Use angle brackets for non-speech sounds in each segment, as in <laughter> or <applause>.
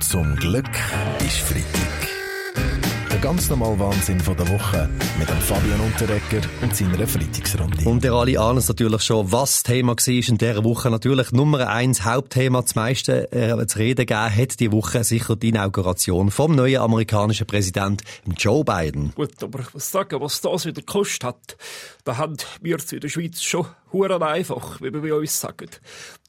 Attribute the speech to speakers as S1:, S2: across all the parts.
S1: Zum Glück ist Freitag. Der ganz normale Wahnsinn von der Woche mit dem Fabian Unterrecker und seiner Freitagsrunde.
S2: Und ihr alle ahnen es natürlich schon, was Thema war in dieser Woche. Natürlich Nummer eins Hauptthema, das meiste äh, zu reden gegeben hat die Woche sicher die Inauguration vom neuen amerikanischen Präsidenten Joe Biden.
S3: Gut, aber ich muss sagen, was das wieder gekostet hat, da haben wir es in der Schweiz schon huren einfach, wie wir bei uns sagen.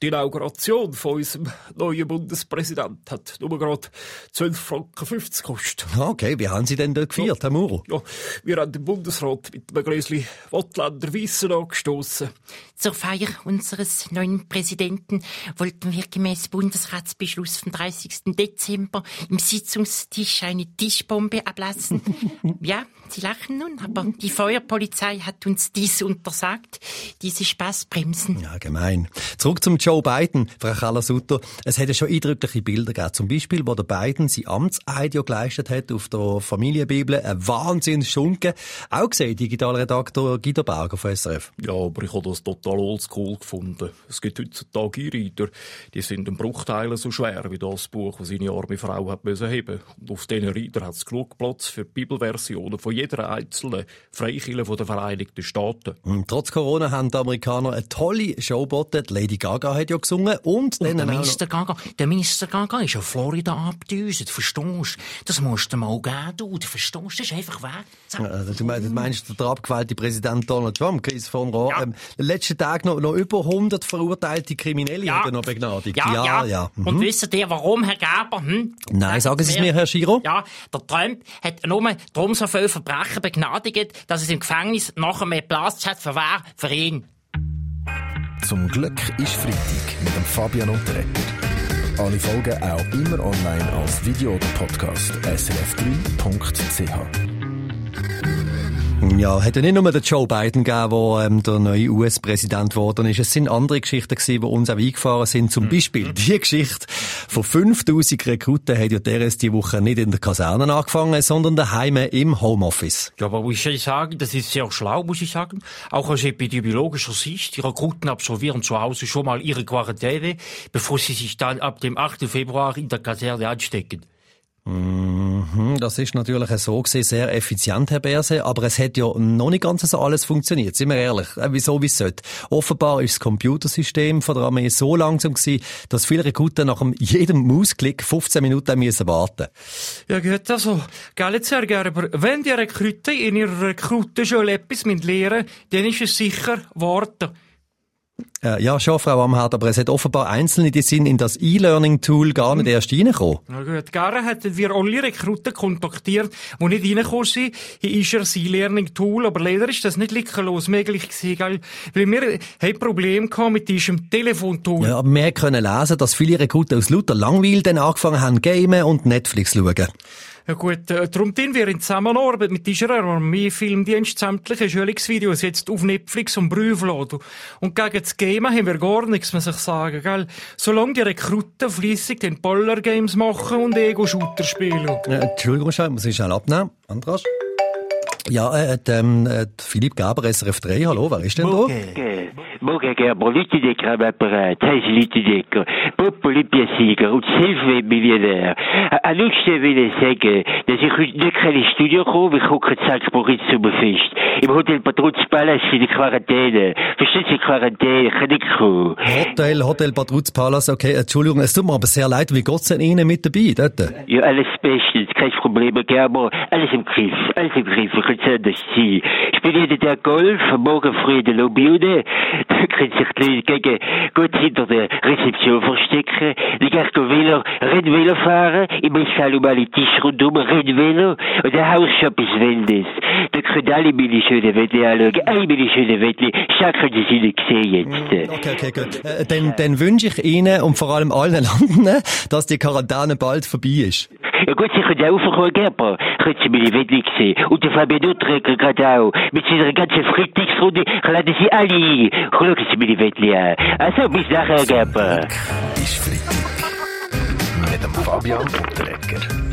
S3: Die Inauguration von unserem neuen Bundespräsidenten hat nur gerade 12,50 Franken gekostet.
S2: Okay, wie haben Sie denn dort gefeiert, Herr Muro?
S3: Ja, wir haben den Bundesrat mit einem Gläschen Wattländer Weissen angestoßen.
S4: Zur Feier unseres neuen Präsidenten wollten wir gemäß Bundesratsbeschluss vom 30. Dezember im Sitzungstisch eine Tischbombe ablassen. <laughs> ja, Sie lachen nun, aber die Feuerpolizei hat uns dies untersagt, diese Spaßbremsen.
S2: Ja, gemein. Zurück zum Joe Biden, Frau Kalasutter. Es hätte schon eindrückliche Bilder gegeben. Zum Beispiel, wo der Biden sein Amtseid geleistet hat auf der Familienbibel. Ein Wahnsinnsschunken. Auch gesehen, Digitalredaktor Guido Berger von SRF.
S3: Ja, aber ich habe das total oldschool gefunden. Es gibt heutzutage E-Reader, die sind in Bruchteilen so schwer wie das Buch, das seine arme Frau hat müssen heben. Und auf diesen Reader hat es genug Platz für Bibelversionen von jeder einzelnen Freikirche der Vereinigten Staaten.
S2: Und trotz Corona haben die Amerikaner eine tolle Show geboten. Lady Gaga hat ja gesungen und dann
S4: der Minister Gaga, der Minister Gaga ist auf Florida abgedüset, verstehst du? Das musst du mal geben, du, du verstehst, das ist einfach weg.
S2: Ja, du meinst, der abgewählte Präsident Donald Trump, Chris von Rohr, ja. ähm, letzten Tag noch, noch über 100 verurteilte Kriminelle ja. noch begnadigt.
S4: Ja, ja. ja. Mhm. Und wisst ihr, warum, Herr Gaber? Hm?
S2: Nein, sagen Sie es mir, Herr Schiro.
S4: Ja, der Trump hat nur darum so viel Verbrechen begnadigt, dass es im Gefängnis nachher mehr Platz hat für wer? Für ihn.
S1: Zum Glück ist Freitag mit dem Fabian Unterretter. Alle Folgen auch immer online als Video oder Podcast srf3.ch. <laughs>
S2: Ja, hat ja nicht nur den Joe Biden gegeben, der ähm, der neue US-Präsident geworden ist. Es sind andere Geschichten gewesen, die uns auch eingefahren sind. Zum Beispiel die Geschichte von 5000 Rekruten hat ja DRS die Woche nicht in der Kaserne angefangen, sondern daheim im Homeoffice.
S5: Ja, aber muss ich sagen, das ist sehr schlau, muss ich sagen. Auch aus epidemiologischer Sicht. Die Rekruten absolvieren zu Hause schon mal ihre Quarantäne, bevor sie sich dann ab dem 8. Februar in der Kaserne anstecken.
S2: Mhm, das ist natürlich so gesehen sehr effizient, Herr Berse, aber es hat ja noch nicht ganz so alles funktioniert, sind wir ehrlich, äh, wieso wie es sollte. Offenbar ist das Computersystem von der Armee so langsam gewesen, dass viele Rekruten nach jedem Mausklick 15 Minuten müssen warten
S3: Ja gut, also, gell, sehr gerne, aber wenn die Rekruten in ihrer Rekrutenschule etwas lernen dann ist es sicher warten.
S2: Äh, ja, schon, Frau Amherd, aber es hat offenbar Einzelne, die sind in das E-Learning-Tool gar nicht erst reingekommen.
S3: Na gut, gerne hätten wir alle Rekruten kontaktiert, die nicht reingekommen sind. Hier ist ja das E-Learning-Tool, aber leider ist das nicht lückenlos möglich gewesen, gell? Weil wir Probleme gehabt mit diesem Telefontool.
S2: Ja, aber wir können lesen, dass viele Rekruten aus lauter Langweil dann angefangen haben, gamen und Netflix schauen.
S3: Ja gut, äh, darum tun wir in Zusammenarbeit mit dieser Armee-Filmdienst sämtliche Schulungsvideos jetzt auf Netflix und Prüfladen. Und gegen das Gamen haben wir gar nichts, muss ich sagen, gell? Solange die Rekruten fließig den Baller-Games machen und Ego-Shooter spielen.
S2: Äh, Entschuldigung, schnell, muss ich schnell abnehmen. Andras? Ja, äh, ähm, äh, Philipp Gaber, SRF 3, hallo, wer ist denn da?
S6: Morgen, Gerber, Leute dekker am Apparat, hij is Leute dekker, Pop Olympiasieger und Millionär. An uns will ich sagen, dass ich heute nicht ins Studio komme, ich gucke St. Moritz zum Fest. Im Hotel Patruz Palace in der Quarantäne. Verstehen Sie, Quarantäne, ich kann nicht kommen.
S2: Hotel, Hotel Patruz Palace, okay, Entschuldigung, es tut mir aber sehr leid, wie geht's denn Ihnen mit dabei, dort?
S6: Ja, alles bestens, kein Problem, Gerber, alles im Griff, alles im Griff, ich kann es anders sein. Ich bin jeden Tag Golf, morgen früh in der Lobby, <laughs> da können sich die Leute gegen gut hinter der Rezeption verstecken. Die gehen Velo, Rennvelo fahren, im Fall um alle Tische rundum, Rennvelo. Und der Hausshop ist Wellness. Da können alle meine schönen Wettli anschauen. Alle meine schönen Wettli. Schon können Sie nicht sehen jetzt.
S2: Okay, okay, gut. Äh, dann, dann wünsche ich Ihnen und vor allem allen <laughs> Landen, dass die Quarantäne bald vorbei ist.
S6: Ja gut, Sie können auch aufkommen, Gerber. Können Sie meine Wettli sehen. Und der Fabian Utrecker gerade auch. Mit seiner ganzen Frühstücksrunde laden Sie alle ein. Schauen Sie meine Wettli an. Also, bis nachher, Gerber.
S1: Ist Freitag. Mit dem Fabian Unterrecker.